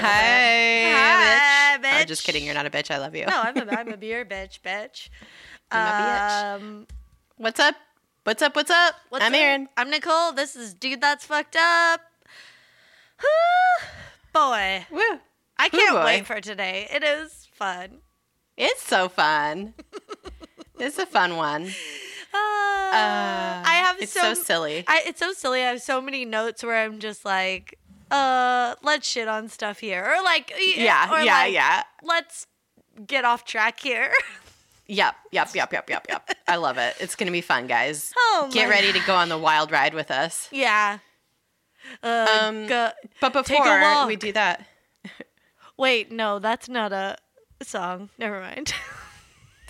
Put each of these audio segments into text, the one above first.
Hi, Hi, bitch. I'm just kidding. You're not a bitch. I love you. No, I'm a, I'm a beer bitch, bitch. I'm a bitch. Um, What's up? What's up? What's up? what's I'm up? Aaron. I'm Nicole. This is Dude That's Fucked Up. Boy, Woo. I can't boy. wait for today. It is fun. It's so fun. it's a fun one. Uh, Uh, I have it's so, so silly. I, it's so silly. I have so many notes where I'm just like, uh, let's shit on stuff here, or like, Yeah, or yeah, like, yeah. Let's get off track here. Yep, yep, yep, yep, yep, yep. I love it. It's gonna be fun, guys. Oh, Get ready to go on the wild ride with us. Yeah. Uh, Um, go- But before we do that, wait, no, that's not a song. Never mind.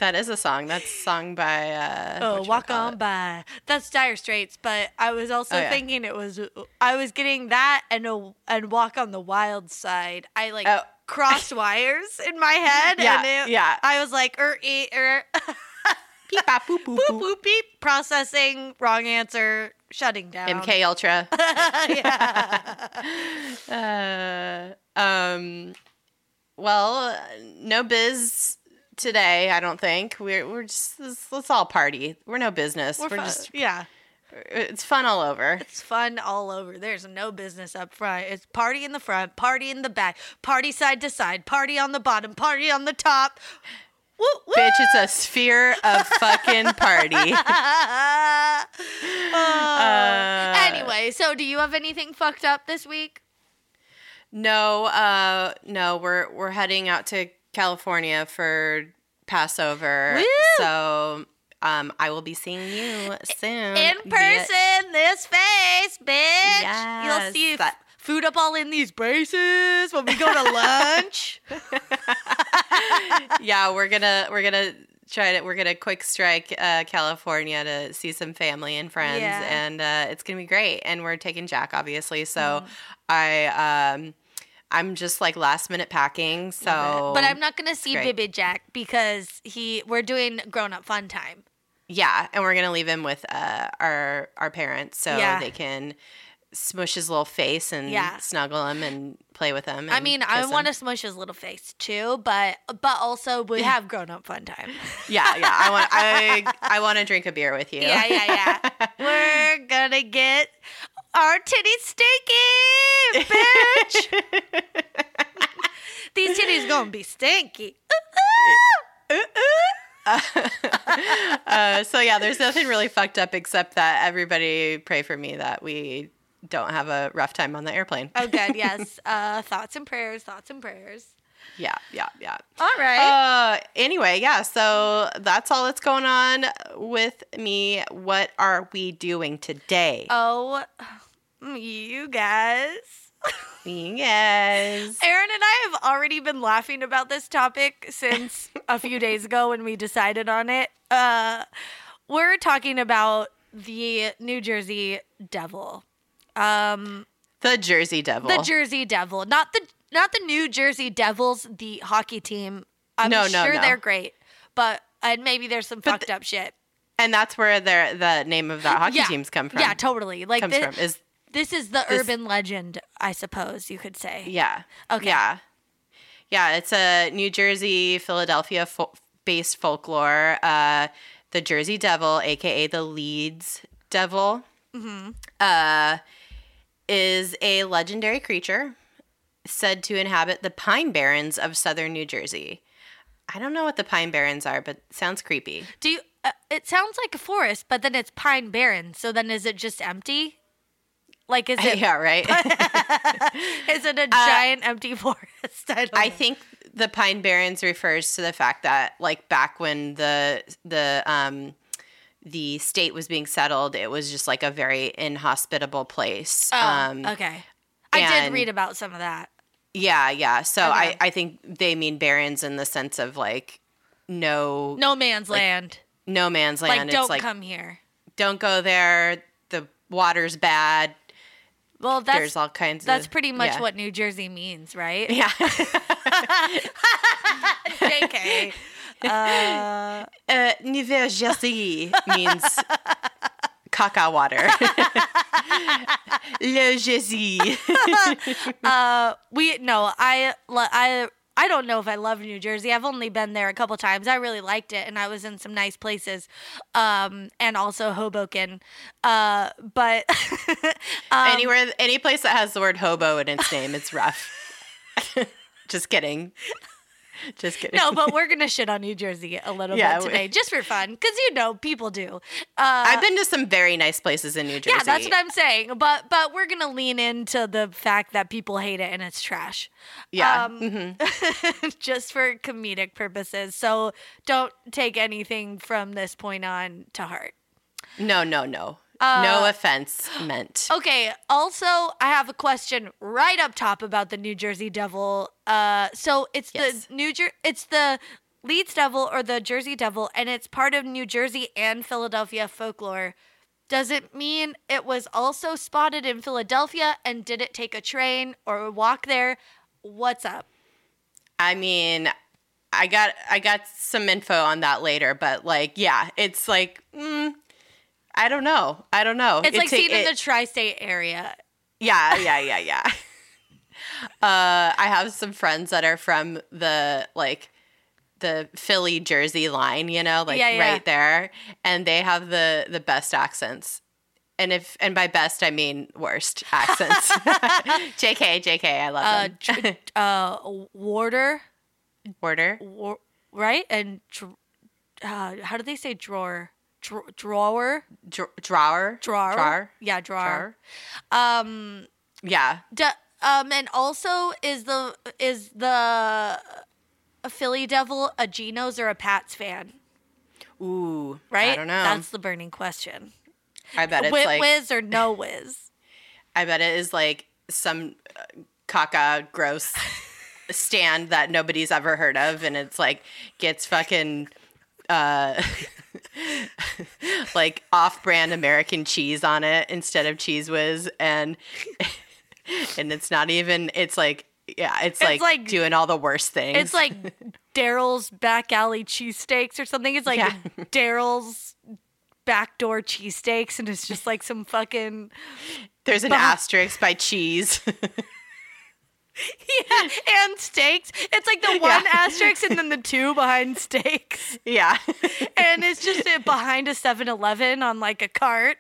that is a song. That's sung by. Uh, oh, walk on by. That's Dire Straits, but I was also Oh, yeah. thinking it was. I was getting that and a and walk on the wild side. I like Oh. crossed wires in my head. Yeah, and it, yeah. I was like, er, e, er. Beep, bop, boop, boop boop. boop beep. Processing. Wrong answer. Shutting down. MK Ultra. yeah. Uh, um, well, no biz today. I don't think we're we're just let's, let's all party. We're no business. We're, We're just yeah. it's fun all over. It's fun all over. There's no business up front. It's party in the front, party in the back, party side to side, party on the bottom, party on the top. Woo, woo. Bitch, it's a sphere of fucking party. Oh. Uh, anyway, so do you have anything fucked up this week? No, uh, no, we're we're heading out to California for Passover. Woo! So, um, I will be seeing you soon. In person, this face, bitch. You'll Yes, see that- food up all in these braces when we go to lunch. yeah, we're gonna we're gonna try to we're gonna quick strike uh, California to see some family and friends, Yeah. and uh, it's gonna be great. And we're taking Jack, obviously. So Mm. I um I'm just like last minute packing. So, but I'm not gonna see. Bibby Jack because he we're doing grown up fun time. yeah, and we're gonna leave him with uh, our our parents so Yeah. they can smush his little face and Yeah. snuggle him and play with him. I mean, I want to smush his little face too, but but also we have grown up fun time. Yeah, yeah. I want I I want to drink a beer with you. Yeah, yeah, yeah. We're gonna get our titties stinky, bitch. These titties gonna be stinky. uh, so yeah, there's nothing really fucked up except that everybody pray for me that we don't have a rough time on the airplane. Oh, good. Yes. Uh, thoughts and prayers. Thoughts and prayers. Yeah, yeah, yeah. All right. Uh, anyway, yeah. So that's all that's going on with me. What are we doing today? oh, you guys. Guys. Aaron and I have already been laughing about this topic since a few days ago when we decided on it. Uh, we're talking about the New Jersey Devil. Um, The Jersey Devil. the Jersey Devil, not the not the New Jersey Devils, the hockey team. I'm No, no, sure no. they're great, but and maybe there's some But fucked up shit. and that's where their the name of that hockey yeah, teams come from. Yeah, totally. Like comes thi- from is this is the this- urban legend, I suppose you could say. Yeah. Okay. Yeah. Yeah, it's a New Jersey, Philadelphia fo- based folklore. Uh, the Jersey Devil, aka the Leeds Devil, Mm-hmm. uh, is a legendary creature said to inhabit the Pine Barrens of southern New Jersey. I don't know what the Pine Barrens are, but sounds creepy. Do you? Uh, it sounds like a forest, but then it's pine barren. So then, is it just empty? Like, is it? yeah, right. Is it a giant empty forest? I don't I think the Pine Barrens refers to the fact that, like, back when the the um the state was being settled, it was just like a very inhospitable place. Oh, um, okay. I did read about some of that. Yeah, yeah. So Okay. I I think they mean barrens in the sense of like no No man's land. no man's land. Like, don't it's like come here. don't go there. The water's bad. Well, that's There's all kinds that's of pretty much yeah. what New Jersey means, right? Yeah. JK. Uh, uh, New Jersey means caca water. Le Jersey. uh, we no, I I I don't know if I love New Jersey. I've only been there a couple times. I really liked it, and I was in some nice places, um, and also Hoboken. Uh, but um, Anywhere, any place that has the word hobo in its name, it's rough. Just kidding. Just kidding. no, but we're gonna shit on New Jersey a little Yeah, bit we- today, just for fun, because you know people do. Uh, I've been to some very nice places in New Jersey. yeah, that's what I'm saying. But but we're gonna lean into the fact that people hate it and it's trash. Yeah. Um, hmm just for comedic purposes. So don't take anything from this point on to heart. No, no, no. Uh, no offense meant. Okay. Also, I have a question right up top about the New Jersey Devil. Uh, so it's Yes. the New Jer- it's the Leeds Devil or the Jersey Devil, and it's part of New Jersey and Philadelphia folklore. Does it mean it was also spotted in Philadelphia and did it take a train or walk there? What's up? I mean, I got I got some info on that later, but like, yeah, it's like, mm, I don't know. I don't know. It's It like ta- seen in the tri-state area. Yeah, yeah, yeah, yeah. uh, I have some friends that are from the like the Philly Jersey line, you know, like Yeah, yeah. right there, and they have the the best accents. And if and by best I mean worst accents. JK, JK, I love Uh, them. dr- uh, Warder. Order. War- right? And dr- uh, how do they say drawer? Dr- drawer? Dr- drawer. Drawer? Drawer. Yeah, drawer. Drawer. Um, Yeah. d- um, and also is the is the a Philly Devil a Geno's or a Pats fan? Ooh. Right? I don't know. That's the burning question. I bet it's Whip like whiz or no whiz? I bet it is like some uh, caca gross stand that nobody's ever heard of, and it's like gets fucking uh, like off-brand American cheese on it instead of Cheez Whiz, and and it's not even. It's like yeah, it's, like, like- doing all the worst things. It's like Daryl's back alley cheesesteaks or something. It's like Yeah. Daryl's backdoor cheesesteaks, and it's just like some fucking there's an asterisk by cheese. Yeah, and steaks. It's like the one Yeah. asterisk and then the two behind steaks, yeah, and it's just uh, behind a 7-Eleven on like a cart.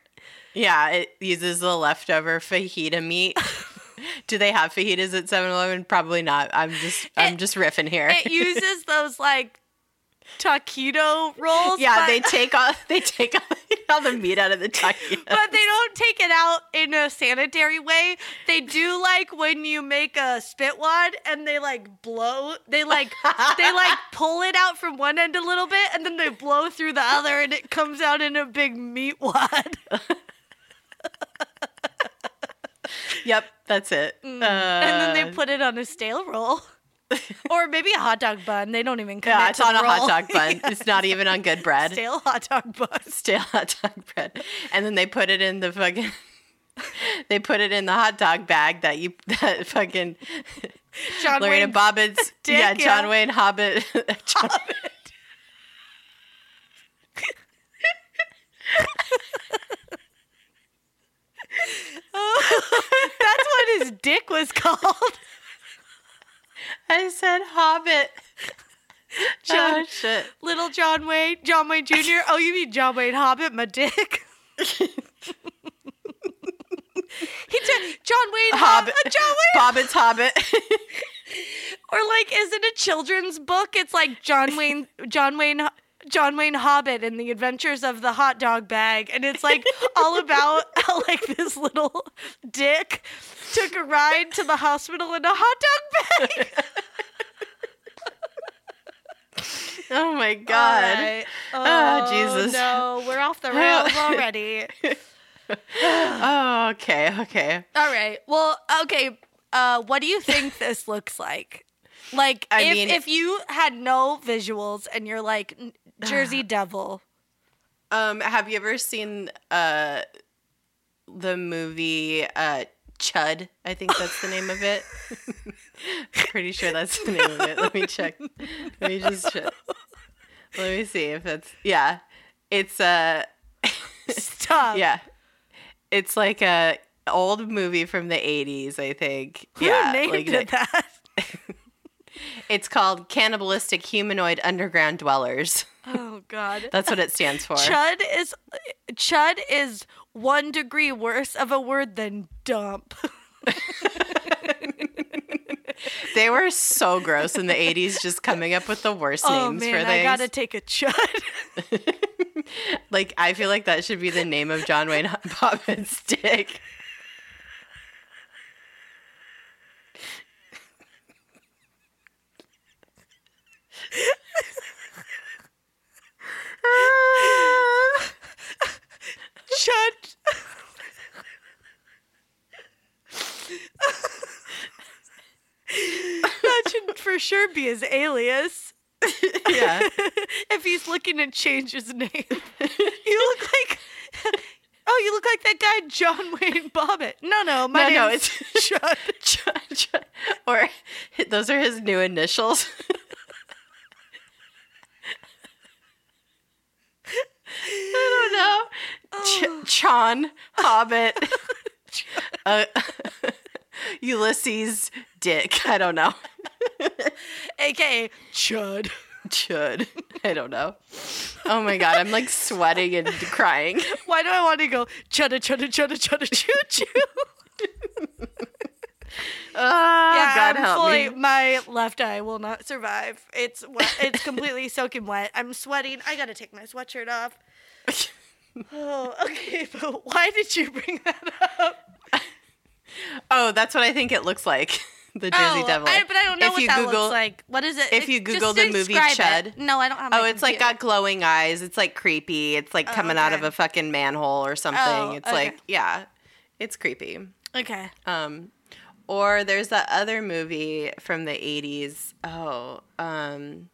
yeah. It uses the leftover fajita meat. Do they have fajitas at 7-Eleven? Probably not. I'm just I'm It- just riffing here. It uses those like taquito rolls. yeah, they take all they take all, all the meat out of the taquito. But they don't take it out in a sanitary way. They do like when you make a spit wad and they like blow. They like they like pull it out from one end a little bit and then they blow through the other and it comes out in a big meat wad. Yep, that's it. Mm. and then they Uh, put it on a stale roll. or maybe a hot dog bun. They don't even yeah, it's on a hot dog bun. It's not even on good bread. Stale hot dog bun. Stale hot dog bread, and then they put it in the fucking. They put it in the hot dog bag that you that fucking John Lorena Wayne Bobbitt's dick, yeah John yeah. Wayne Hobbit. John- That's what his dick was called. I said Hobbit. John- oh shit. Little John Wayne, John Wayne Jr. Oh, you mean John Wayne Hobbit, my dick? he took John Wayne Hobbit. Hobbit. John Wayne. Hobbit's Hobbit. Or like, is it a children's book? It's like John Wayne, John Wayne, John Wayne Hobbit and the Adventures of the Hot Dog Bag, and it's like all about like this little dick took a ride to the hospital in a hot dog bag. oh my god. Right. Oh, Jesus. No, we're off the rails already. Oh, okay, okay. All right. Well, okay. Uh, what do you think this looks like? Like, I if, mean- if you had no visuals and you're like "N- Jersey Devil, Um, have you ever seen uh the movie uh Chud? I think that's the name of it. Pretty sure that's the name of it. Let me check. Let me just check. Let me see if that's yeah. It's uh stop. Stop. Yeah. It's like a old movie from the 80s, I think. Who yeah. named like it that? It's called Cannibalistic Humanoid Underground Dwellers. Oh God. That's what it stands for. Chud is chud is one degree worse of a word than dump. They were so gross in the 80s, just coming up with the worst oh names man, for things. I gotta take a chud. Like, I feel like that should be the name of John Wayne Bobbitt's dick. Chud. that should for sure be his alias. yeah. if he's looking to change his name. You look like Oh, you look like that guy John Wayne Bobbitt. No, no, my No, no, it's Chud. John- or those are his new initials. I don't know. Ch- Chon Hobbit. uh, Ulysses Dick. I don't know. AKA Chud. Chud. I don't know. Oh my god, I'm like sweating and crying. Why do I want to go chudda chudda chudda chudda choo choo? Oh, yeah, God I'm help fully, me. my left eye will not survive. It's wet. It's completely soaking wet. I'm sweating. I gotta take my sweatshirt off. Oh, okay, but why did you bring that up? Oh, that's what I think it looks like. The Jersey oh, Devil. I, but I don't know If what you that Google- looks like. What is it? if you Google the movie describe it. Chud. No, I don't have. Oh, it's like got glowing eyes. It's like creepy. It's like Oh, coming out of a fucking manhole or something. Oh, it's okay. like, yeah, it's creepy. Okay. Um, or there's that other movie from the 80s. Oh, um,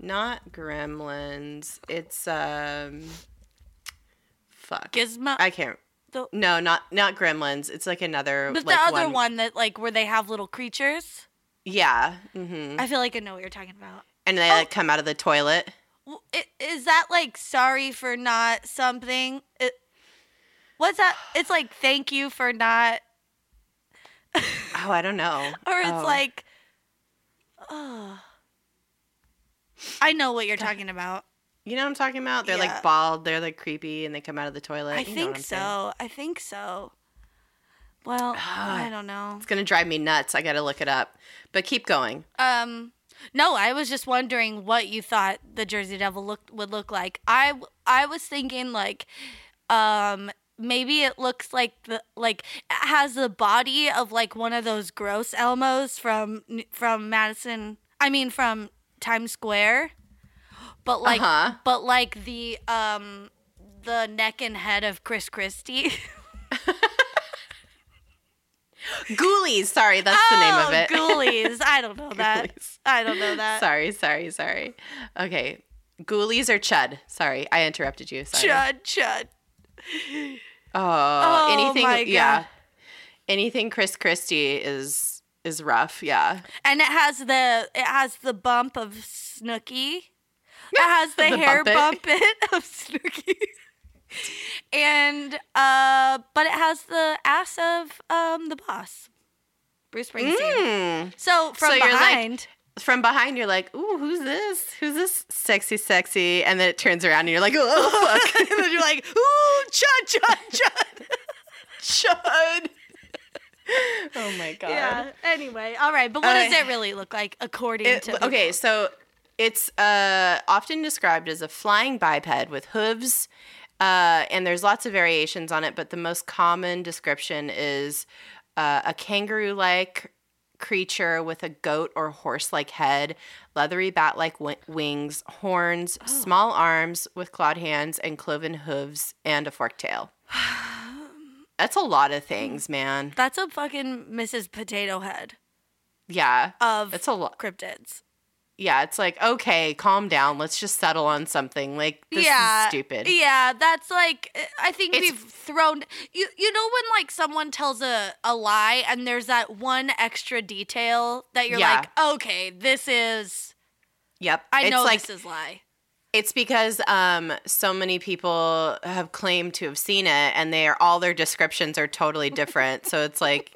not Gremlins. It's, um, fuck. Gizmo. I can't. the, No, not not Gremlins. It's like another. but like the other one. that like where they have little creatures. Yeah. hmm I feel like I know what you're talking about. And they Oh. like come out of the toilet. Is that like sorry for not something? It, what's that? It's like thank you for not, Oh, I don't know. or it's Oh. like, oh. I know what you're talking about. You know what I'm talking about? They're Yeah. like bald, they're like creepy, and they come out of the toilet. I You know what think I'm saying. so. I think so. Well, I don't know. It's gonna drive me nuts. I gotta look it up. But keep going. Um, no, I was just wondering what you thought the Jersey Devil looked would look like. I I was thinking like, um, maybe it looks like the like it has the body of like one of those gross Elmos from from Madison. I mean from Times Square, but like Uh-huh. but like the um the neck and head of Chris Christie. Ghoulies. Sorry, that's the name of it. Oh, Ghoulies. I don't know that. Ghoulies. I don't know that. sorry, sorry, sorry. Okay. Ghoulies or Chud? Sorry, I interrupted you. Sorry. Chud, chud. Oh, Oh, anything. Yeah. Anything Chris Christie is is rough. Yeah. And it has the it has the bump of Snooki. It has the, The hair bump bump it of Snooki. and uh but it has the ass of um the boss. Bruce Springsteen. Mm. So from So like- behind From behind, you're like, "Ooh, who's this? Who's this sexy, sexy?" And then it turns around, and you're like, "Oh, fuck." and then you're like, ooh, chud, chud, chud. Chud. Oh my god. yeah. Anyway, all right. But what does Uh, it really look like according It- to okay, so it's uh, often described as a flying biped with hooves, uh, and there's lots of variations on it, but the most common description is uh, a kangaroo like creature with a goat or horse like head, leathery bat like w- wings, horns, small arms with clawed hands, and cloven hooves, and a forked tail. That's a lot of things, man. That's a fucking Mrs. Potato Head Yeah. of That's a lot. cryptids. yeah, it's like, okay, calm down. Let's just settle on something. Like, this yeah, is stupid. Yeah, that's like eh, I think It's- we've thrown you. You know when like someone tells a a lie and there's that one extra detail that you're Yeah. like, okay, this is Yep. I it's know like this is lie. It's because um, so many people have claimed to have seen it, and they are all their descriptions are totally different. so it's like,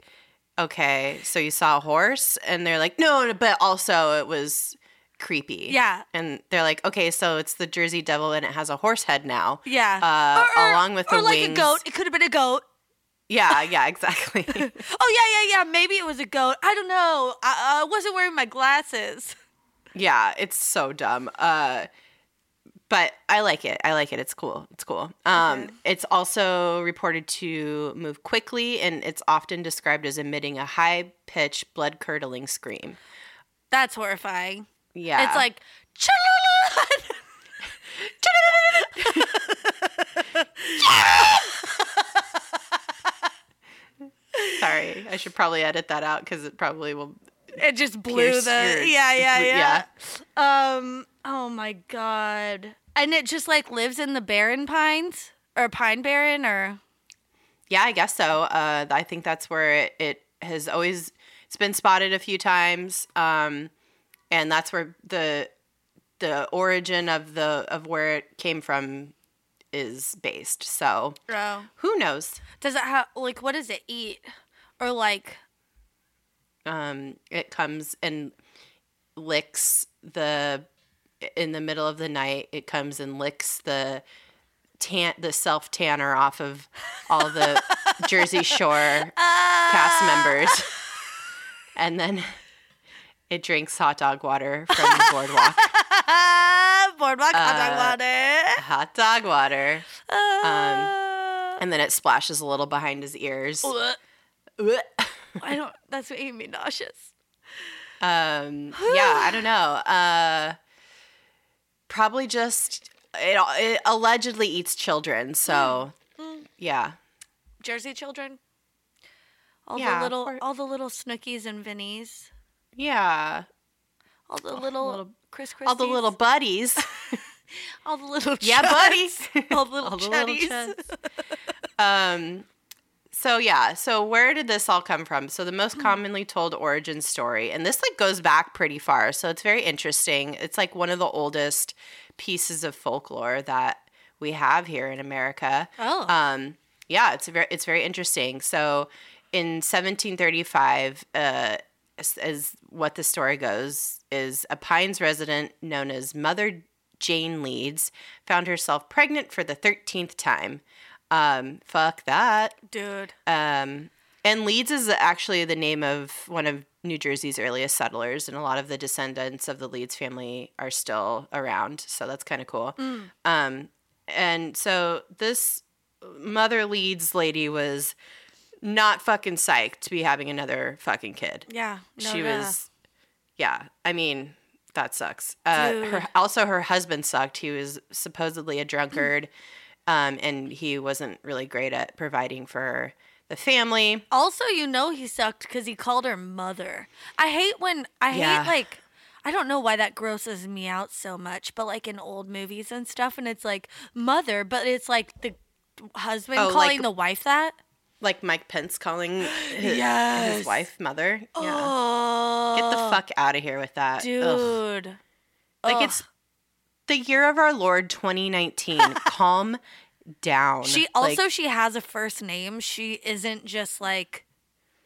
okay, so you saw a horse, and they're like, no, but also it was creepy. Yeah. and they're like, okay, so it's the Jersey Devil, and it has a horse head now. Yeah. Uh, along with or the like wings. a goat. It could have been a goat. Yeah, yeah, exactly. Oh yeah, yeah, yeah. Maybe it was a goat. I don't know. I, I wasn't wearing my glasses. Yeah, it's so dumb. Uh but I like it. I like it. It's cool. It's cool. Um Okay. it's also reported to move quickly and it's often described as emitting a high-pitched blood-curdling scream. That's horrifying. Yeah. It's like. sorry. I should probably edit that out cuz it probably will It just blew the your- yeah yeah blew- yeah. Um. Oh my god. And it just like lives in the barren pines or pine barren or Yeah, I guess so. Uh, I think that's where it, it has always it's been spotted a few times, um, and that's where the the origin of the of where it came from is based. So oh. who knows? Does it have like what does it eat or like Um, it comes and licks the in the middle of the night. It comes and licks the tan the self tanner off of all the Jersey Shore cast members. And then it drinks hot dog water from the boardwalk. boardwalk hot dog Uh, water? hot dog water. Uh, And then it splashes a little behind his ears. Um, I don't. That's making me nauseous. Um, yeah, I don't know. Uh, probably just it, it allegedly eats children. So Mm. yeah, Jersey children. All Yeah, the little, or- all the little Snookies and Vinnies. yeah. All the little, little- Chris All the little buddies. all the little, yeah, buddies. all the little All the little chuddies. um so yeah so where did this all come from? So the most commonly told origin story and this like goes back pretty far so it's very interesting. It's like one of the oldest pieces of folklore that we have here in america. Oh. um yeah it's very it's very interesting. So in 1735 uh as, as what the story goes is a pines resident known as mother jane leeds found herself pregnant for the 13th time um fuck that. Dude. um and leeds is actually the name of one of new jersey's earliest settlers and a lot of the descendants of the leeds family are still around so that's kind of cool um and so this mother leeds lady was not fucking psyched to be having another fucking kid. Yeah. No, she no. was yeah i mean that sucks. Uh, her, also her husband sucked. He was supposedly a drunkard um, and he wasn't really great at providing for the family Also, you know he sucked because he called her mother. I hate when I Yeah. hate like I don't know why that grosses me out so much, but like in old movies and stuff, and it's like mother, but it's like the husband Oh, calling like- the wife that. like mike pence calling his, Yes. his wife mother yeah Oh, get the fuck out of here with that Ugh. dude. like Ugh. it's the year of our lord 2019 calm down She Like, also she has a first name. She isn't just like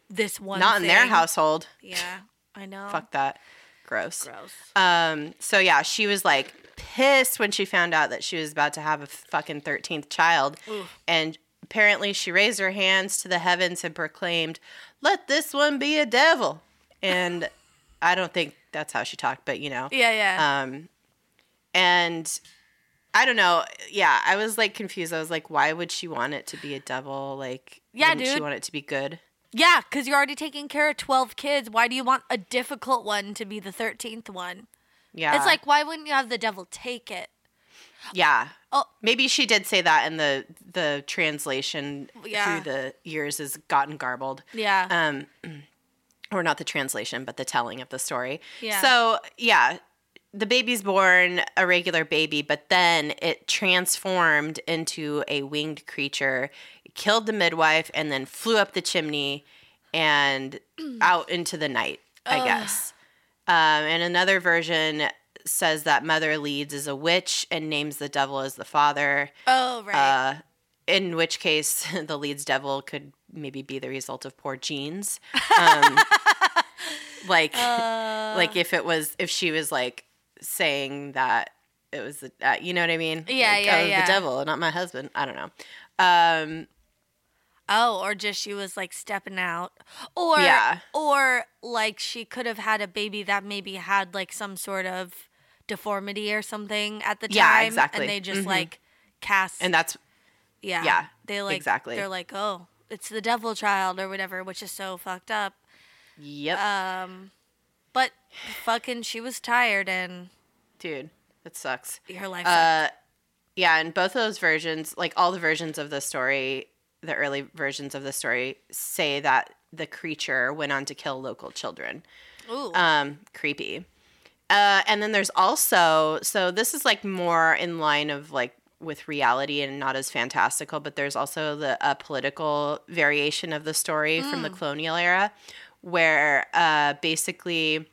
this one. not in their household Yeah, I know. fuck that gross Gross. Um, so yeah, she was like pissed when she found out that she was about to have a fucking 13th child. And apparently she raised her hands to the heavens and proclaimed, "Let this one be a devil." And I don't think that's how she talked, but you know. Yeah, yeah. Um and I don't know. Yeah, I was like confused. I was like, why would she want it to be a devil? Like, Yeah, wouldn't she want it to be good? yeah, because you're already taking care of twelve kids. Why do you want a difficult one to be the thirteenth one? Yeah. It's like why wouldn't you have the devil take it? Yeah. Oh. Maybe she did say that and the the translation Yeah. through the years has gotten garbled. Yeah. Um or not the translation, but the telling of the story. Yeah. So, yeah, the baby's born a regular baby, but then it transformed into a winged creature, killed the midwife, and then flew up the chimney and out into the night, I guess. Um, and another version says that Mother Leeds is a witch and names the devil as the father. Oh, right. Uh, in which case, the Leeds devil could maybe be the result of poor genes. Um, like, Uh, like if it was, if she was like saying that it was the, uh, you know what I mean? Yeah, Like, yeah, oh, yeah. The devil, not my husband. I don't know. Um, Oh, or just she was like stepping out. Or Yeah. or like she could have had a baby that maybe had like some sort of deformity or something at the time. Yeah, exactly. And they just Mhm. like cast and that's yeah. yeah, They like exactly. they're like, Oh, it's the devil child or whatever, which is so fucked up. yep, Um fucking she was tired and dude, that sucks. her life. Uh, yeah, and both of those versions, like all the versions of the story, the early versions of the story, say that the creature went on to kill local children. Ooh. Um, creepy. Uh, and then there's also, so this is like more in line of like with reality and not as fantastical, but there's also the uh, political variation of the story from the colonial era, where uh, basically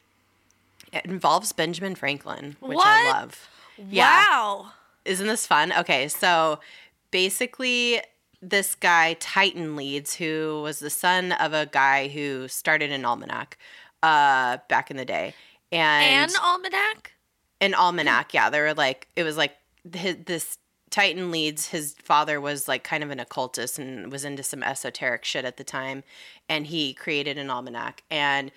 it involves Benjamin Franklin, which I What? love. Yeah. Wow. Isn't this fun? Okay, so basically, this guy, Titan Leeds, who was the son of a guy who started an almanac uh, back in the day. And An almanac? an almanac, yeah. They were like, it was like his, this Titan Leeds, his father was like kind of an occultist and was into some esoteric shit at the time. And he created an almanac. And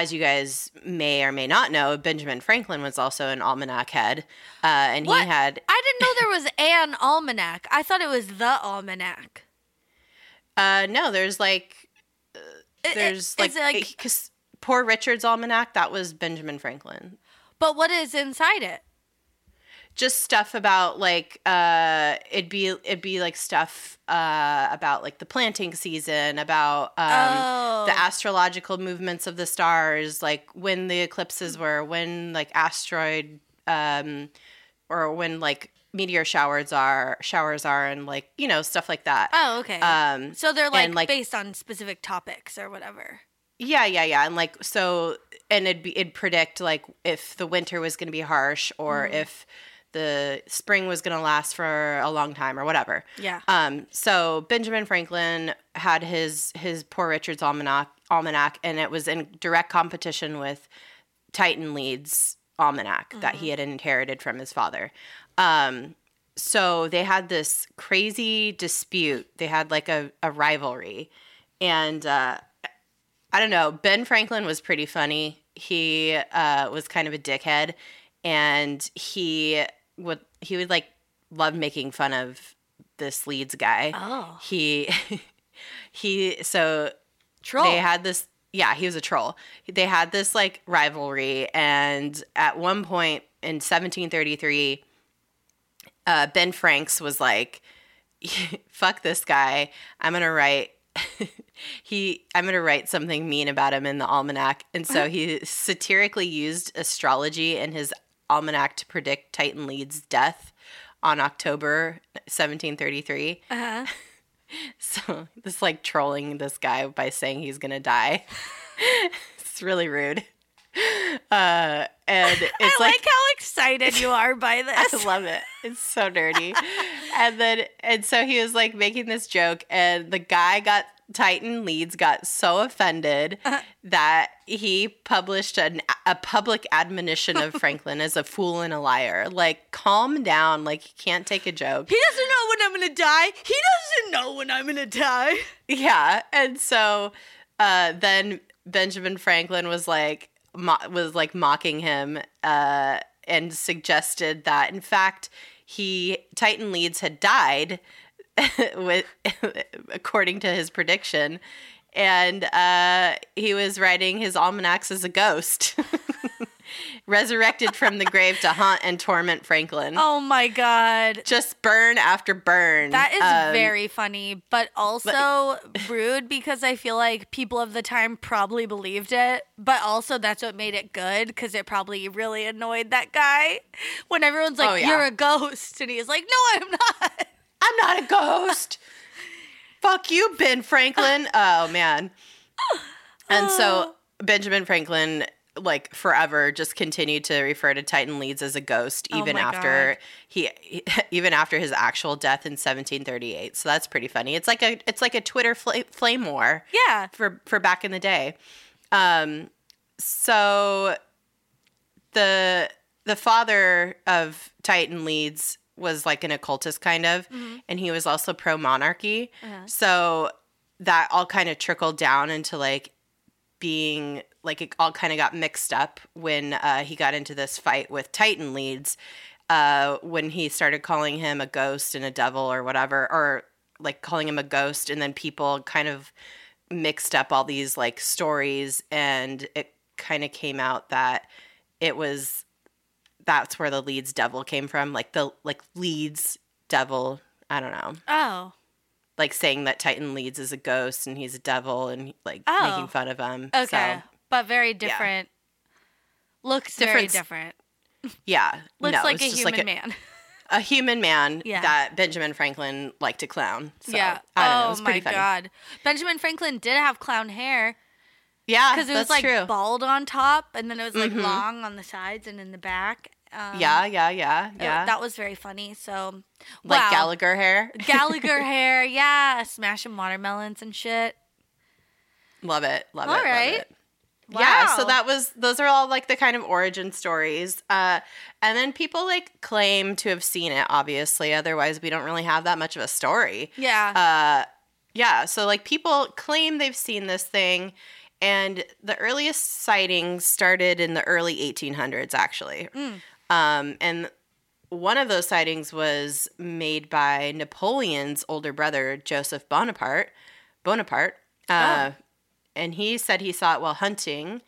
as you guys may or may not know, Benjamin Franklin was also an almanac head. Uh, and What? he had I didn't know there was an almanac. I thought it was the almanac. Uh, no, there's like I- there's like it like because Poor Richard's almanac that was Benjamin Franklin. but what is inside it? Just stuff about like uh, it'd be it'd be like stuff uh about like the planting season, about um oh. the astrological movements of the stars, like when the eclipses were, when like asteroid um or when like meteor showers are showers are and like you know stuff like that. oh, okay. Um, so they're like, and, like- based on specific topics or whatever. Yeah, yeah, yeah. And like so and it'd be it'd predict like if the winter was gonna be harsh or if the spring was gonna last for a long time or whatever. Yeah. Um so Benjamin Franklin had his his Poor Richard's Almanac almanac and it was in direct competition with Titan Leeds almanac that he had inherited from his father. Um so they had this crazy dispute. They had like a, a rivalry. And uh I don't know. Ben Franklin was pretty funny. He uh, was kind of a dickhead, and he would he would like love making fun of this Leeds guy. Oh. He he so Troll. they had this yeah he was a troll they had this like rivalry and at one point in 1733 uh, ben franks was like fuck this guy i'm gonna write he i'm gonna write something mean about him in the almanac and so he satirically used astrology in his almanac to predict titan leeds death on october 1733 uh-huh. so this like trolling this guy by saying he's gonna die. it's really rude. Uh, and it's I like, like, how excited you are by this. I love it. It's so nerdy. and then and so he was like making this joke, and the guy got Titan Leeds got so offended Uh-huh. that he published an, a public admonition of Franklin as a fool and a liar. Like, calm down. Like, he can't take a joke. he doesn't know when I'm gonna die. He doesn't know when I'm gonna die. Yeah, and so uh, then Benjamin Franklin was like mo- was like mocking him uh, and suggested that in fact he Titan Leeds had died with according to his prediction, and uh, he was writing his almanacs as a ghost. Resurrected from the grave to haunt and torment Franklin. Oh my god. Just burn after burn. That is Um, very funny, but also rude because I feel like people of the time probably believed it, but also that's what made it good because it probably really annoyed that guy when everyone's like, Oh, yeah. "You're a ghost," and he's like, "No, I'm not." I'm not a ghost. Fuck you, Ben Franklin. Oh man. And so Benjamin Franklin like forever just continued to refer to Titan Leeds as a ghost Oh even my after he, he even after his actual death in 1738. So that's pretty funny. It's like a it's like a Twitter fla- flame war Yeah. for for back in the day. Um, so the the father of Titan Leeds was like an occultist kind of, and he was also pro monarchy. Uh-huh. So that all kind of trickled down into like being like it all kind of got mixed up when uh, he got into this fight with Titan Leeds. Uh, when he started calling him a ghost and a devil or whatever, or like calling him a ghost, and then people kind of mixed up all these like stories, and it kind of came out that it was that's where the Leeds devil came from, like the like Leeds devil. I don't know Oh. like saying that Titan Leeds is a ghost and he's a devil and like Oh. making fun of him. Okay. So, but very different. Looks very Different s- different. yeah. Looks no, like a human like a, man. a human man Yeah. that Benjamin Franklin liked to clown. So, yeah. I don't know. oh It was oh my pretty funny. god. Benjamin Franklin did have clown hair Yeah, because it was like true. bald on top and then it was like Mhm. long on the sides and in the back. Um, yeah, yeah, yeah, yeah. that was very funny. So, like wow. Gallagher hair. Gallagher hair, yeah, smashing watermelons and shit. love it. Love All it. All right. It. Yeah, so that was those are all like the kind of origin stories. Uh and then people like claim to have seen it obviously, otherwise we don't really have that much of a story. Yeah. Uh, yeah. So like people claim they've seen this thing, and the earliest sightings started in the early 1800s, actually. Mm. Um, and one of those sightings was made by Napoleon's older brother, Joseph Bonaparte. Bonaparte. Uh, And he said he saw it while hunting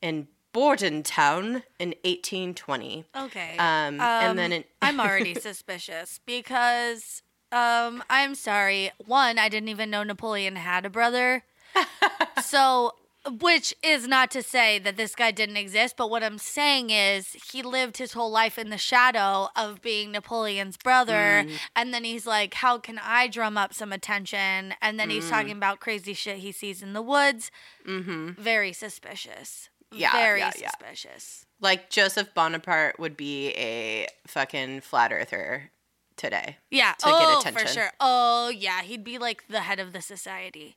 in Bordentown in 1820. okay. Um, and then Um, in, I'm already suspicious because um I'm sorry. One, I didn't even know Napoleon had a brother. so which is not to say that this guy didn't exist, but what I'm saying is he lived his whole life in the shadow of being Napoleon's brother. And then he's like, How can I drum up some attention? And then he's talking about crazy shit he sees in the woods. Mhm. Very suspicious. Yeah, Very yeah, yeah. suspicious. like Joseph Bonaparte would be a fucking flat earther today. Yeah. to get oh, attention. for sure. Oh, yeah. He'd be like the head of the society.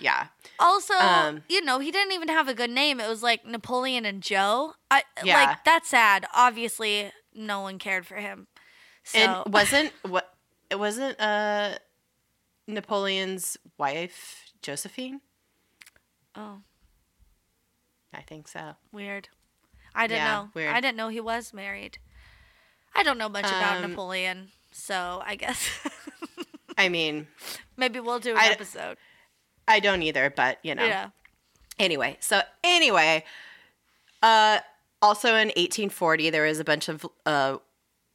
Yeah. Also, Um, you know, he didn't even have a good name. It was like Napoleon and Joe. I Yeah. like that's sad. Obviously, no one cared for him. So And wasn't what it wasn't uh Napoleon's wife Josephine? oh, I think so. weird. I didn't Yeah, know. weird. I didn't know he was married. I don't know much about Um, Napoleon, so I guess I mean, maybe we'll do an I- episode. I don't either, but you know. Yeah. Anyway, so anyway, uh also in 1840 there was a bunch of uh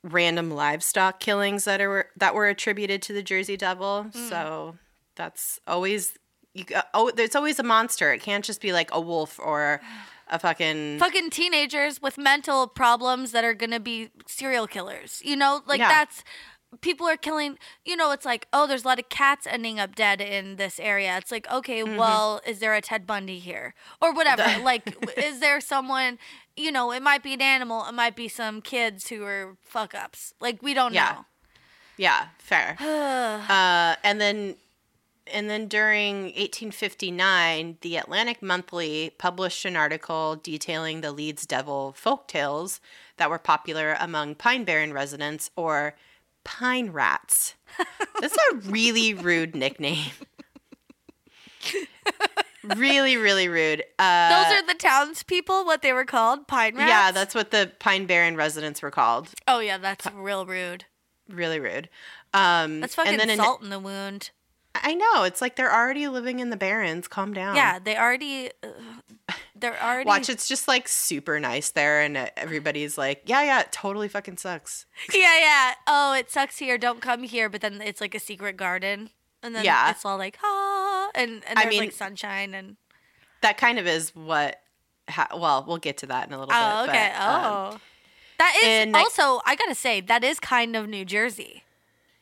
random livestock killings that are that were attributed to the Jersey Devil. So that's always you oh there's always a monster. It can't just be like a wolf or a fucking fucking teenagers with mental problems that are gonna be serial killers. You know, like Yeah. that's people are killing. You know, it's like oh, there's a lot of cats ending up dead in this area. It's like okay, well, is there a Ted Bundy here or whatever? Mm-hmm. Like, is there someone? You know, it might be an animal. It might be some kids who are fuck ups. Like we don't Yeah. Yeah, fair. Uh, and then and then during 1859, the Atlantic Monthly published an article detailing the Leeds Devil folk tales that were popular among Pine Barren residents or pine rats. That's a really rude nickname. really, really rude. Uh, Those are the townspeople. What they were called, pine rats. yeah, that's what the Pine Barren residents were called. Oh yeah, that's real rude. Really rude. Um, That's fucking and then in- salt in the wound. I know. It's like they're already living in the Barrens. Calm down. Yeah, they already. Uh, they're already. Watch, it's just like super nice there, and uh, everybody's like, yeah, yeah, it totally fucking sucks. Yeah, yeah. Oh, it sucks here. Don't come here. But then it's like a secret garden, and then Yeah. it's all like ah, and and I mean- like sunshine and. That kind of is what. Ha- well, we'll get to that in a little Oh, bit. okay. but, um, oh, that is also. I gotta say that is kind of New Jersey.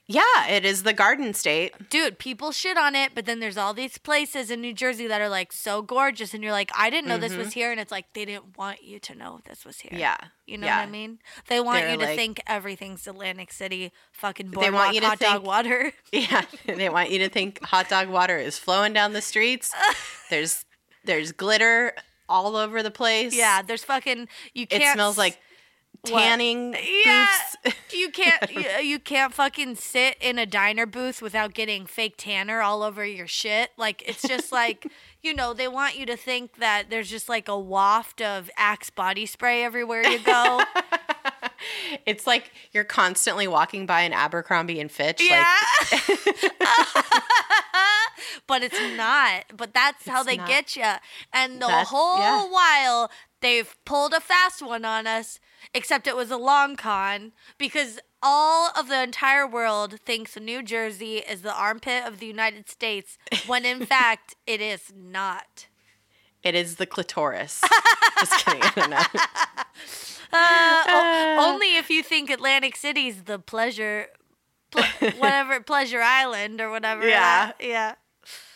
Yeah, it is the Garden State. Dude, people shit on it, but then there's all these places in New Jersey that are like so gorgeous, and you're like, I didn't know this was here, and it's like they didn't want you to know this was here. Mm-hmm. Yeah. You know yeah. what I mean? They want They're you to like- think everything's Atlantic City, fucking They want you to hot dog water. Yeah, they want you to think hot dog water is flowing down the streets. There's there's glitter all over the place. yeah, there's fucking you It can't. smells like What? tanning Yeah, booths. you can't you, you can't fucking sit in a diner booth without getting fake tanner all over your shit. Like it's just like you know they want you to think that there's just like a waft of Axe body spray everywhere you go. It's like you're constantly walking by an Abercrombie and Fitch. yeah, Like but it's not. But that's how they not. get you. And the That's- whole yeah. while they've pulled a fast one on us, except it was a long con because all of the entire world thinks New Jersey is the armpit of the United States, when in fact it is not. it is the clitoris. Just kidding. I don't know. Uh, o- only if you think Atlantic City's the pleasure, pl- whatever pleasure island or whatever. Yeah. uh, yeah.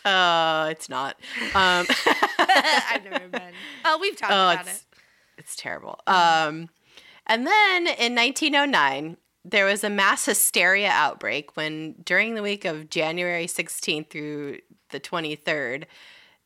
Oh, it's not. Um, I've never been. Oh, we've talked oh, about it's it. it's terrible. Um, and then in 1909, there was a mass hysteria outbreak when during the week of January 16th through the 23rd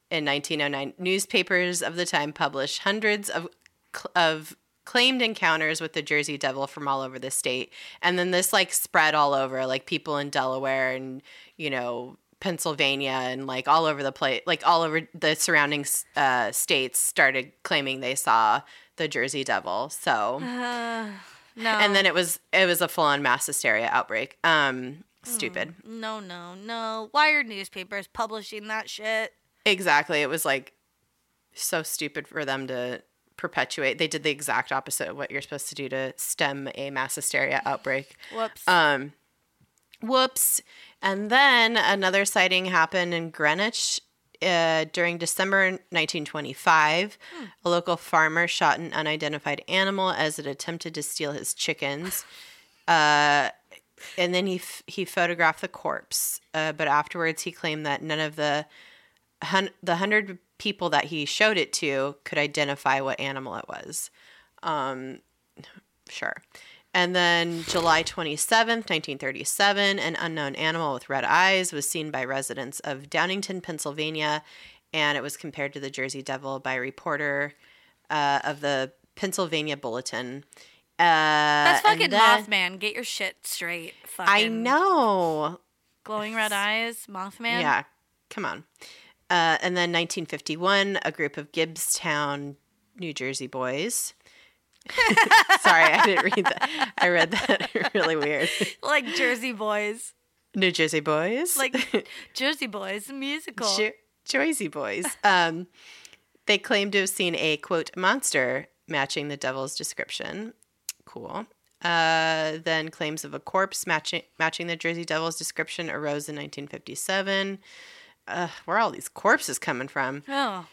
in 1909, newspapers of the time published hundreds of cl- of claimed encounters with the Jersey Devil from all over the state. And then this like spread all over, like people in Delaware and, you know, Pennsylvania and like all over the place, like all over the surrounding uh, states started claiming they saw the Jersey Devil. So, Uh, no. and then it was it was a full on mass hysteria outbreak. Um, stupid. No, no, no. Why are newspapers publishing that shit? Exactly. It was like so stupid for them to perpetuate. They did the exact opposite of what you're supposed to do to stem a mass hysteria outbreak. Whoops. Um, whoops. And then another sighting happened in Greenwich uh, during December 1925. A local farmer shot an unidentified animal as it attempted to steal his chickens. Uh, and then he f- he photographed the corpse, uh, but afterwards he claimed that none of the hun- the hundred people that he showed it to could identify what animal it was. Um, sure. And then July 27th, 1937, an unknown animal with red eyes was seen by residents of Downingtown, Pennsylvania, and it was compared to the Jersey Devil by a reporter uh, of the Pennsylvania Bulletin. Uh, That's fucking then- Mothman. Get your shit straight. Fucking I know. Glowing red eyes, Mothman. Yeah, come on. Uh, and then 1951, a group of Gibbstown, New Jersey boys. Sorry, I didn't read that. I read that really weird. Like Jersey Boys. New Jersey boys, Like Jersey Boys, musical. Jo- Jersey boys. Um, they claim to have seen a quote monster matching the devil's description. Cool. Uh, then claims of a corpse matching matching the Jersey Devil's description arose in 1957. Uh, where are all these corpses coming from? Oh.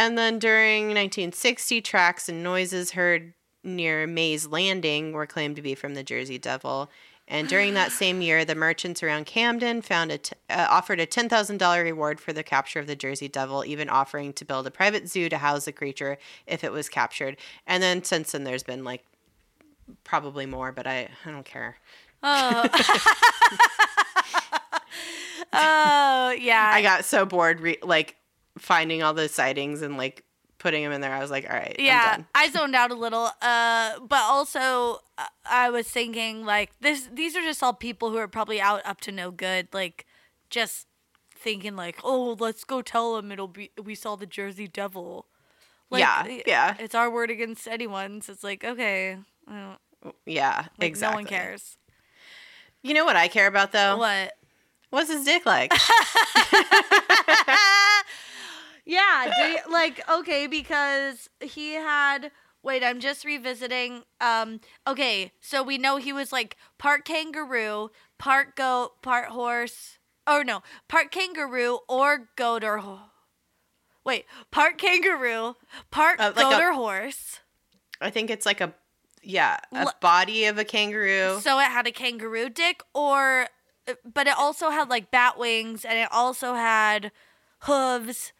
And then during 1960, tracks and noises heard near Mays Landing were claimed to be from the Jersey Devil. And during that same year, the merchants around Camden found a t- uh, offered a ten thousand dollar reward for the capture of the Jersey Devil, even offering to build a private zoo to house the creature if it was captured. And then since then, there's been like probably more, but I I don't care. Oh. oh, yeah. I got so bored, re- like finding all the sightings and like putting them in there. I was like, all right, I'm yeah. I zoned out a little. Uh, but also uh, I was thinking like this. These are just all people who are probably out up to no good. Like, just thinking like, oh, let's go tell them it'll be we saw the Jersey Devil. Like, Yeah, yeah. It's our word against anyone's. It's like okay, Yeah, like, exactly. No one cares. You know what I care about though? What? What's his dick like? yeah, do you- like okay, because he had. Wait, I'm just revisiting. Um, okay, so we know he was like part kangaroo, part goat, part horse. Oh no, part kangaroo or goat or. Ho- Wait, part kangaroo, part Uh, like goat a- or horse. I think it's like a yeah, a L- body of a kangaroo. So it had a kangaroo dick, or, but it also had like bat wings, and it also had hooves.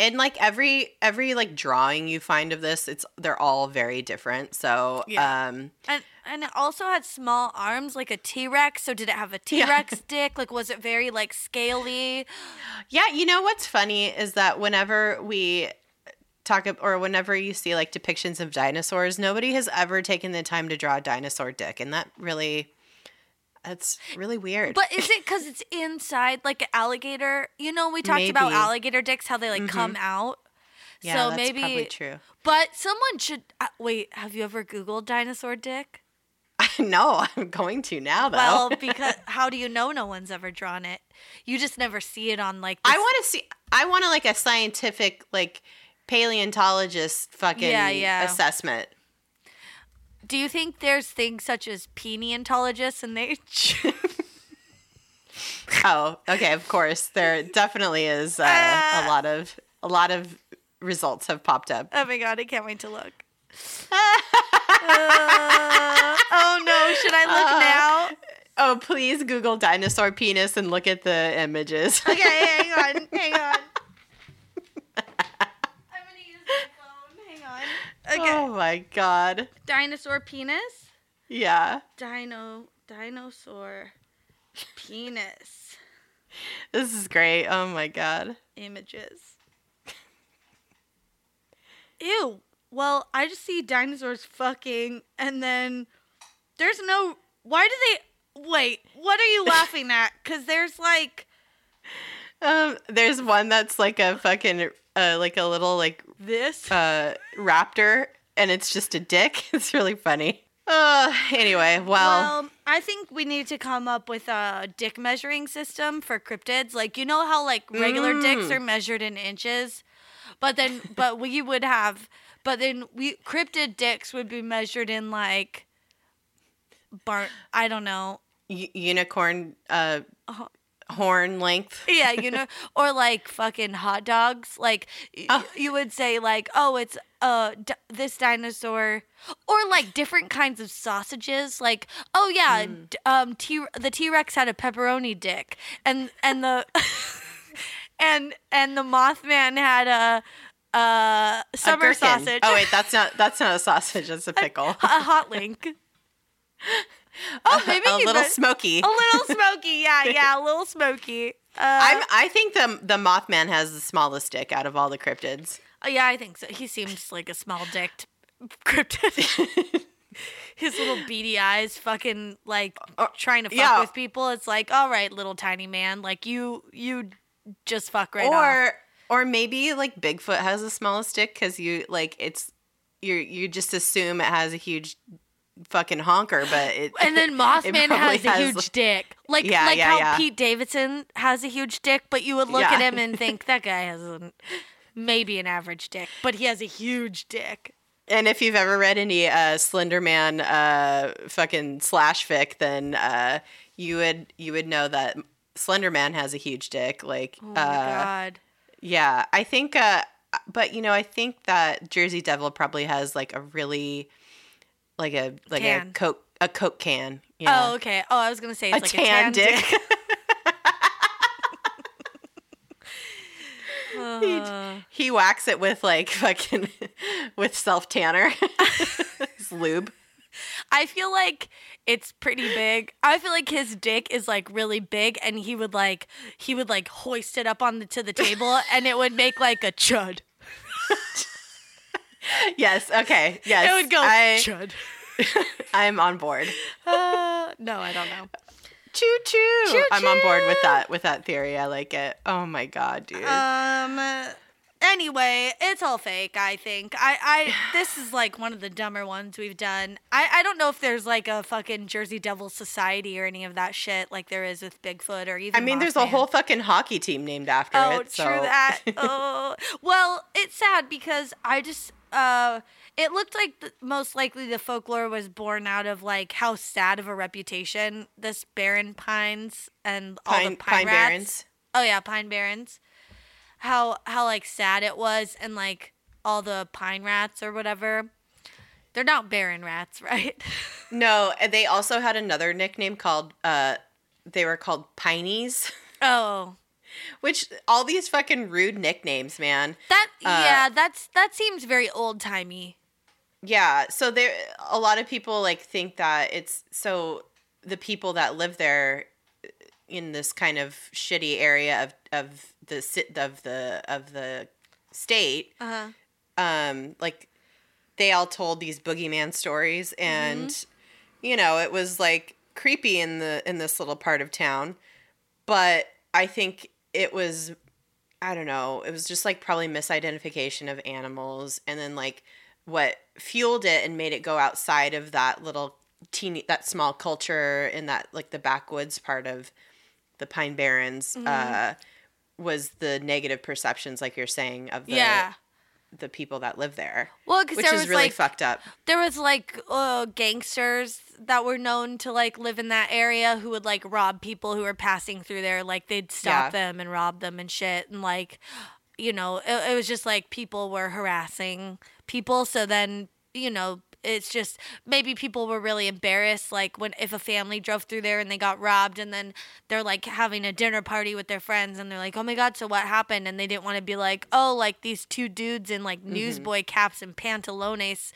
And like every every like drawing you find of this, it's they're all very different. So Yeah. um And and it also had small arms like a T Rex. So did it have a T Rex dick? Like was it very like scaly? Yeah, you know what's funny is that whenever we talk or whenever you see like depictions of dinosaurs, nobody has ever taken the time to draw a dinosaur dick, and that really that's really weird. But is it because it's inside like an alligator? You know, we talked about Maybe. Mm-hmm. alligator dicks, how they like come out. yeah, so that's maybe, probably true. but someone should uh, wait. Have you ever Googled dinosaur dick? no, I'm going to now though. Well, because how do you know no one's ever drawn it? You just never see it on like. This, I want to see. I want to like a scientific like paleontologist fucking Yeah, yeah. assessment. Do you think there's things such as paleontologists and they? Oh, okay. Of course, there definitely is uh, Ah. a lot of a lot of results have popped up. oh my god, I can't wait to look. Uh, oh no, should I look Uh, now? Oh, please Google dinosaur penis and look at the images. Okay, hang on, hang on. I'm gonna use my phone. Hang on. Okay. Oh my god. Dinosaur penis. Yeah. Dino. Dinosaur penis This is great. Oh my god. images. Ew. Well, I just see dinosaurs fucking, and then there's no. Why do they? Wait. What are you laughing at? Because there's like Um, there's one that's like a fucking uh, like a little like this. uh raptor, and it's just a dick. It's really funny. Uh, anyway, well, Well, I think we need to come up with a dick measuring system for cryptids. Like, you know how like regular dicks Mm. are measured in inches, but then but we would have but then we cryptid dicks would be measured in like bar I don't know. u- unicorn uh Uh-huh. Horn length. Yeah, you know, or like fucking hot dogs. Like Oh. you would say like, "Oh, it's uh d- this dinosaur," or like different kinds of sausages. Like, "Oh yeah, Mm. d- um, T the T Rex had a pepperoni dick," and and the and and the Mothman had a uh A summer sausage. Oh wait, that's not that's not a sausage. That's a pickle. a hot link. Oh, maybe a little meant- smoky. a little smoky. Yeah, yeah, a little smoky. Uh, I'm, I think the the Mothman has the smallest dick out of all the cryptids. Oh, yeah, I think so. He seems like a small dicked cryptid. His little beady eyes, fucking like Uh, trying to fuck yeah. with people. It's like, all right, little tiny man, like you, you just fuck right off. or or maybe like Bigfoot has the smallest dick because you like it's you you just assume it has a huge fucking honker, but it And then Mothman probably has a has- huge dick, like Yeah, like yeah, how yeah. Pete Davidson has a huge dick, but you would look at him and think that guy has a, maybe an average dick, but he has a huge dick. And if you've ever read any uh, Slenderman uh, fucking slash fic, then uh, you would you would know that Slenderman has a huge dick. Like, Oh my uh, god. yeah, I think. Uh, but you know, I think that Jersey Devil probably has like a really like a like Can. a coke a coke can. Oh, okay. Oh, I was gonna say a it's like tan, a tan dick. dick. Uh, he whacks it with like fucking with self tanner, His lube. I feel like it's pretty big. I feel like his dick is like really big, and he would like he would like hoist it up on the to the table, and it would make like a chud. Yes. Okay. Yes. It would go I, chud. I'm on board. Uh, no, I don't know. Choo choo. I'm on board with that with that theory. I like it. Oh my god, dude. Um. Anyway, it's all fake. I think. I. I. This is like one of the dumber ones we've done. I. I don't know if there's like a fucking Jersey Devil Society or any of that shit like there is with Bigfoot or even. I mean, there's a whole fucking hockey team named after Oh, it. So. true that. oh, well, it's sad because I just uh, it looked like the, most likely the folklore was born out of like how sad of a reputation this Barren Pines and all Pine, the pine, Pine rats. Barrens. Oh yeah, Pine Barrens. How how like sad it was and like all the pine rats or whatever. They're not barren rats, right? No, and they also had another nickname called uh they were called Pineys, oh. Which all these fucking rude nicknames, man. That Uh, yeah, that's that seems very old timey. Yeah, so there a lot of people like think that it's so the people that live there in this kind of shitty area of of the sit of the of the state Uh-huh. um like they all told these boogeyman stories and you know it was like creepy in the in this little part of town but i think it was i don't know it was just like probably misidentification of animals and then like what fueled it and made it go outside of that little teeny that small culture in that like the backwoods part of the pine barrens uh was the negative perceptions like you're saying of the yeah. The people that live there Well, because which there is was really like fucked up there was like uh, gangsters that were known to like live in that area who would like rob people who were passing through there. Like they'd stop Yeah. them and rob them and shit. And like, you know, it, it was just like people were harassing people. So then, you know, it's just maybe people were really embarrassed like when if a family drove through there and they got robbed and then they're like having a dinner party with their friends and they're like oh my god so what happened? And they didn't want to be like oh like these two dudes in like mm-hmm. newsboy caps and pantalones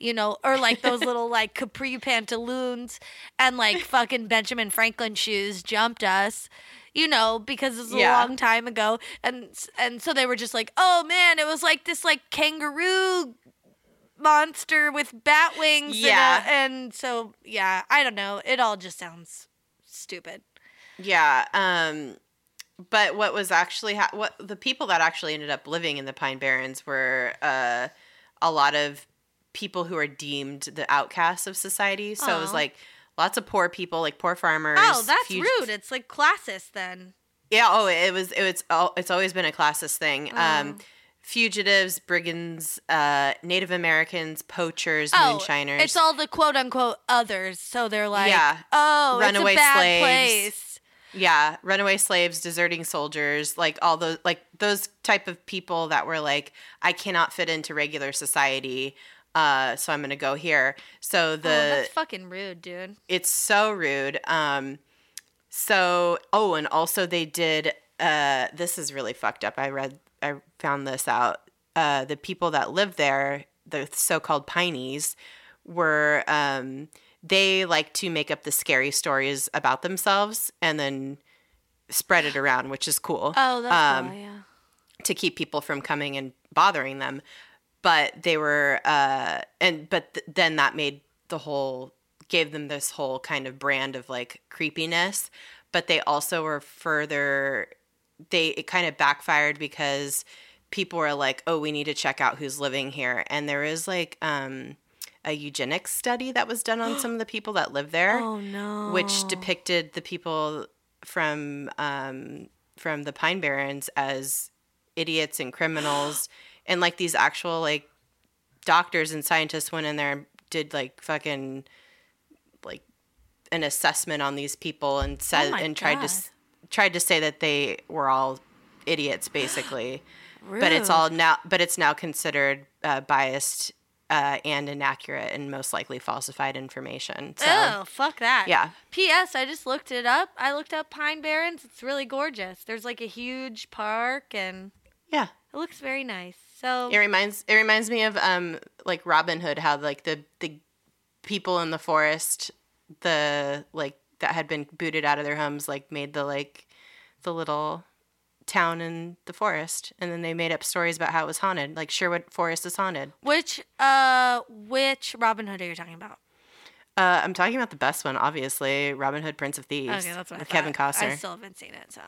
you know, or like those little like capri pantaloons and like fucking Benjamin Franklin shoes jumped us, you know, because it's a Yeah. long time ago, and and so they were just like, oh man, it was like this like kangaroo monster with bat wings, and a- Yeah. and, so yeah, I don't know, it all just sounds stupid. Yeah. Um, but what was actually ha- what the people that actually ended up living in the Pine Barrens were uh, a lot of people who are deemed the outcasts of society. So it was like lots of poor people, like poor farmers. Oh, that's fug- rude. It's like classist then. Yeah. Oh, it was. It was. al- It's always been a classist thing. Oh. Um, fugitives, brigands, uh, Native Americans, poachers, Oh, moonshiners. it's all the quote unquote others. So they're like, Yeah. oh, Runaway it's a bad slaves. place. yeah runaway slaves deserting soldiers like all those like those type of people that were like i cannot fit into regular society uh so i'm gonna go here so the oh, that's fucking rude, dude. it's so rude um so oh and also they did uh this is really fucked up i read i found this out uh the people that live there the so-called pineys were um they like to make up the scary stories about themselves and then spread it around which is cool. Oh, that's Um, cool, yeah. to keep people from coming and bothering them. But they were uh and but th- then that made the whole gave them this whole kind of brand of like creepiness. But they also were further they it kind of backfired because people were like oh we need to check out who's living here. And there is like um a eugenics study that was done on some of the people that live there Oh no. which depicted the people from um, from the Pine Barrens as idiots and criminals, and like these actual like doctors and scientists went in there and did like fucking like an assessment on these people and said Oh and tried to s- tried to say that they were all idiots basically but it's all now but it's now considered uh, biased uh, and inaccurate and most likely falsified information so Oh, fuck that. yeah P.S. I just looked it up. I looked up Pine Barrens. It's really gorgeous. There's like a huge park and yeah it looks very nice. So It reminds it reminds me of um like Robin Hood, how like the the people in the forest, the like that had been booted out of their homes, like made the like the little town in the forest, and then they made up stories about how it was haunted. Like Sherwood Forest is haunted. which uh which Robin Hood are you talking about? Uh, I'm talking about the best one, obviously, Robin Hood, Prince of Thieves, Okay, that's what with Kevin thought. I still haven't seen it, so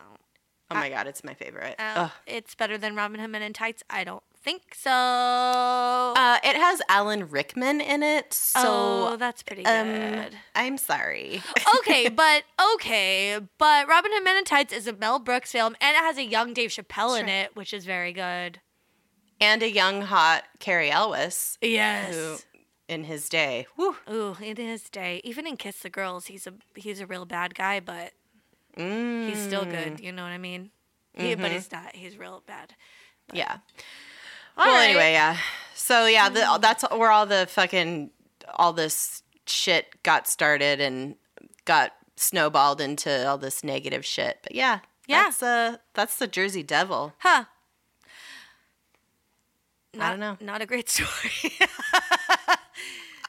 oh my god, it's my favorite. uh, it's better than Robin Hood Men in Tights. I don't think so. Uh, it has Alan Rickman in it, so oh, that's pretty um, good. I'm sorry. okay, but okay, but Robin Hood Men in Tights is a Mel Brooks film, and it has a young Dave Chappelle in it, which is very good. and a young hot Cary Elwes, Yes. who in his day, whew, Ooh, in his day, even in Kiss the Girls, he's a he's a real bad guy, but he's still Mm. good. You know what I mean? He, but he's not. He's real bad. Yeah. All well, right. anyway, yeah. So yeah, the, that's where all the fucking all this shit got started and got snowballed into all this negative shit. But yeah, Yeah. that's uh that's the Jersey Devil. Huh. I don't know. Not a great story.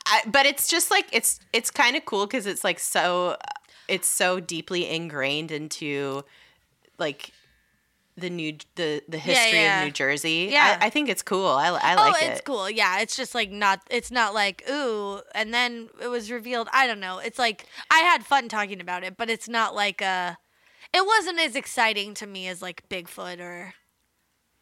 I, but it's just like it's it's kind of cool because it's like so it's so deeply ingrained into like the new the the history yeah. of New Jersey. Yeah. I, I think it's cool. I, I oh, like it's cool. Yeah, it's just like not. It's not like ooh, and then it was revealed. I don't know. It's like I had fun talking about it, but it's not like uh It wasn't as exciting to me as like Bigfoot or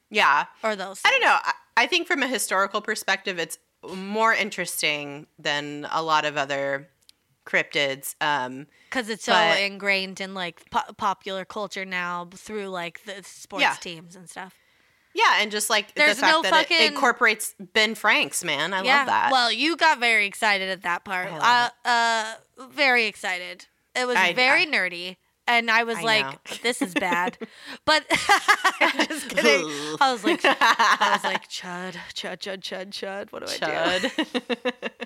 Yeah. or those. I don't know. I, I think from a historical perspective, it's more interesting than a lot of other cryptids. Um, because it's so ingrained in like po- popular culture now through like the sports Yeah. teams and stuff. yeah, and just like There's the fact no that fucking- it incorporates Ben Franks, man. I yeah. love that. Well, you got very excited at that part. I Uh, uh, very excited. It was I- very I- nerdy. And I was I like, know. this is bad. but just kidding. I was like, I was like, Chud, Chud, Chud, Chud, Chud. What do I do?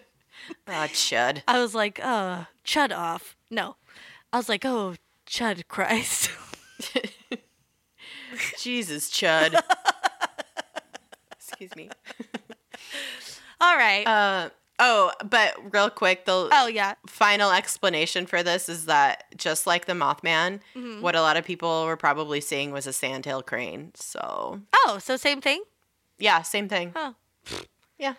Oh, Chud. I was like, uh, Chud off. No. I was like, oh, Chud Christ. Jesus, Chud. Excuse me. All right. Uh, oh, but real quick, the oh, yeah. final explanation for this is that just like the Mothman, Mm-hmm. what a lot of people were probably seeing was a sandhill crane. So, Oh, so same thing? yeah, same thing. Oh. Yeah.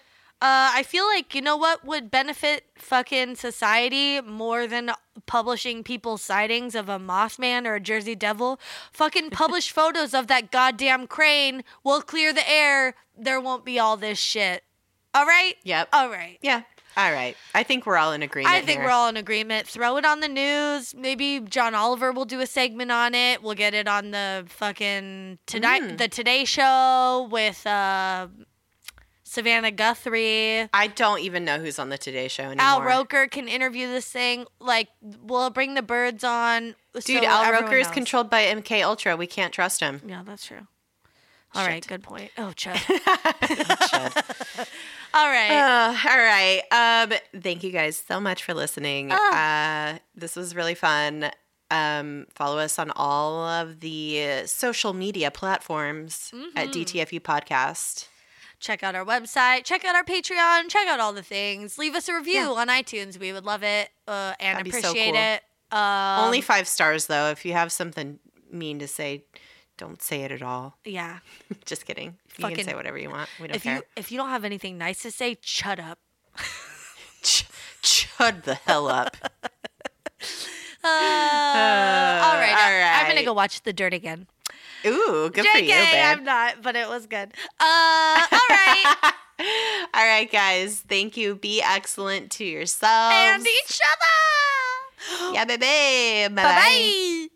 Uh, I feel like you know what would benefit fucking society more than publishing people's sightings of a Mothman or a Jersey Devil. Fucking publish photos of that goddamn crane. We'll clear the air. There won't be all this shit. All right. Yep. All right. Yeah. All right. I think we're all in agreement. I think here. we're all in agreement. Throw it on the news. Maybe John Oliver will do a segment on it. We'll get it on the fucking tonight Mm. the Today Show with uh, Savannah Guthrie. I don't even know who's on the Today Show anymore. Al Roker can interview this thing. Like, we'll bring the birds on. Dude, so Al Roker is knows. controlled by MK Ultra. We can't trust him. Yeah, that's true. All right, Shit. good point. Oh, Chud. Chud. All right. Uh, all right. Um, thank you guys so much for listening. Uh, this was really fun. Um, follow us on all of the social media platforms at Mm-hmm. DTFU Podcast. Check out our website. Check out our Patreon. Check out all the things. Leave us a review on iTunes. We would love it uh, and That'd be so appreciate cool. it. Um, Only five stars, though. If you have something mean to say, don't say it at all. yeah. Just kidding. You can say whatever you want. We don't If care. you if you don't have anything nice to say, shut up. Ch- chud the hell up. Uh, all right. all I'm gonna go watch The Dirt again. Ooh, good for JK, you, babe. I'm not, but it was good. Uh, all right. All right, guys. Thank you. Be excellent to yourselves. and each other. Yeah, baby. Bye bye.